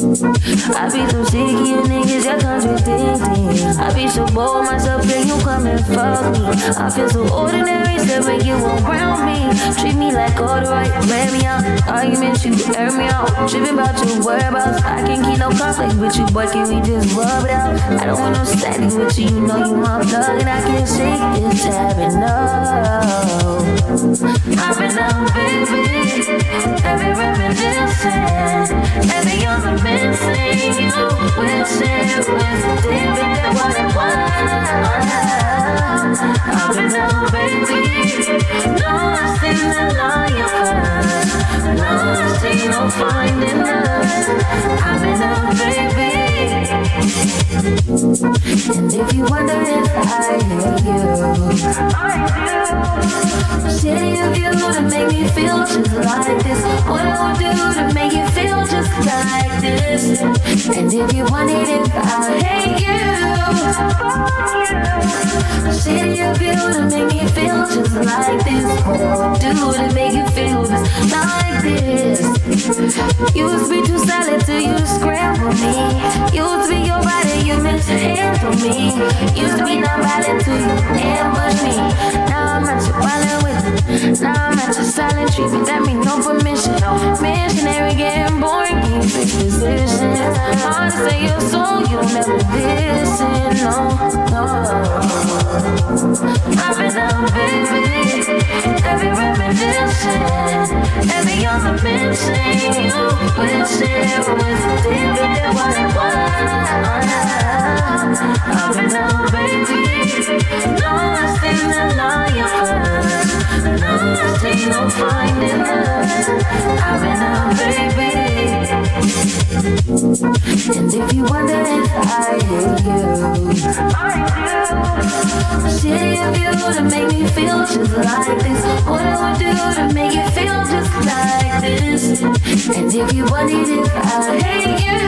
I be so sick of you niggas, you're contradicting. I be so bold myself, then you come and fuck me. I feel so ordinary, when you around me. Treat me like all the right, wear me out. Arguments, you air me out. Tripping about your whereabouts. I can't keep no conflict with you, boy, can we just rub it out? I don't want no standing with you, you know you my plug, and I can't shake this habit, no. I've been up, baby. Every reminiscing, every other And if you wonder if I hate you, I do. Shitty of you to make me feel just like this. What I would do to make you feel just like this. And if you wanted it, I hate you. Shitty of you to make me feel just like this. What I would do to make you feel just like this. Body, you mishandle me. Used to be non-violent till you ambush me. Now I'm at your violent with Now I'm at your silent treatment. That means no permission. Missionary getting boring. Can't fix positions. Hard to say your soul, you never listen. No, no. I've been out, baby. Every reminiscence, every other mention, you wishing was different And if you wonder if I hate you, I do. Shitty of you to make me feel just like this. What I would do to make you feel just like this. And if you wanted it, I hate you.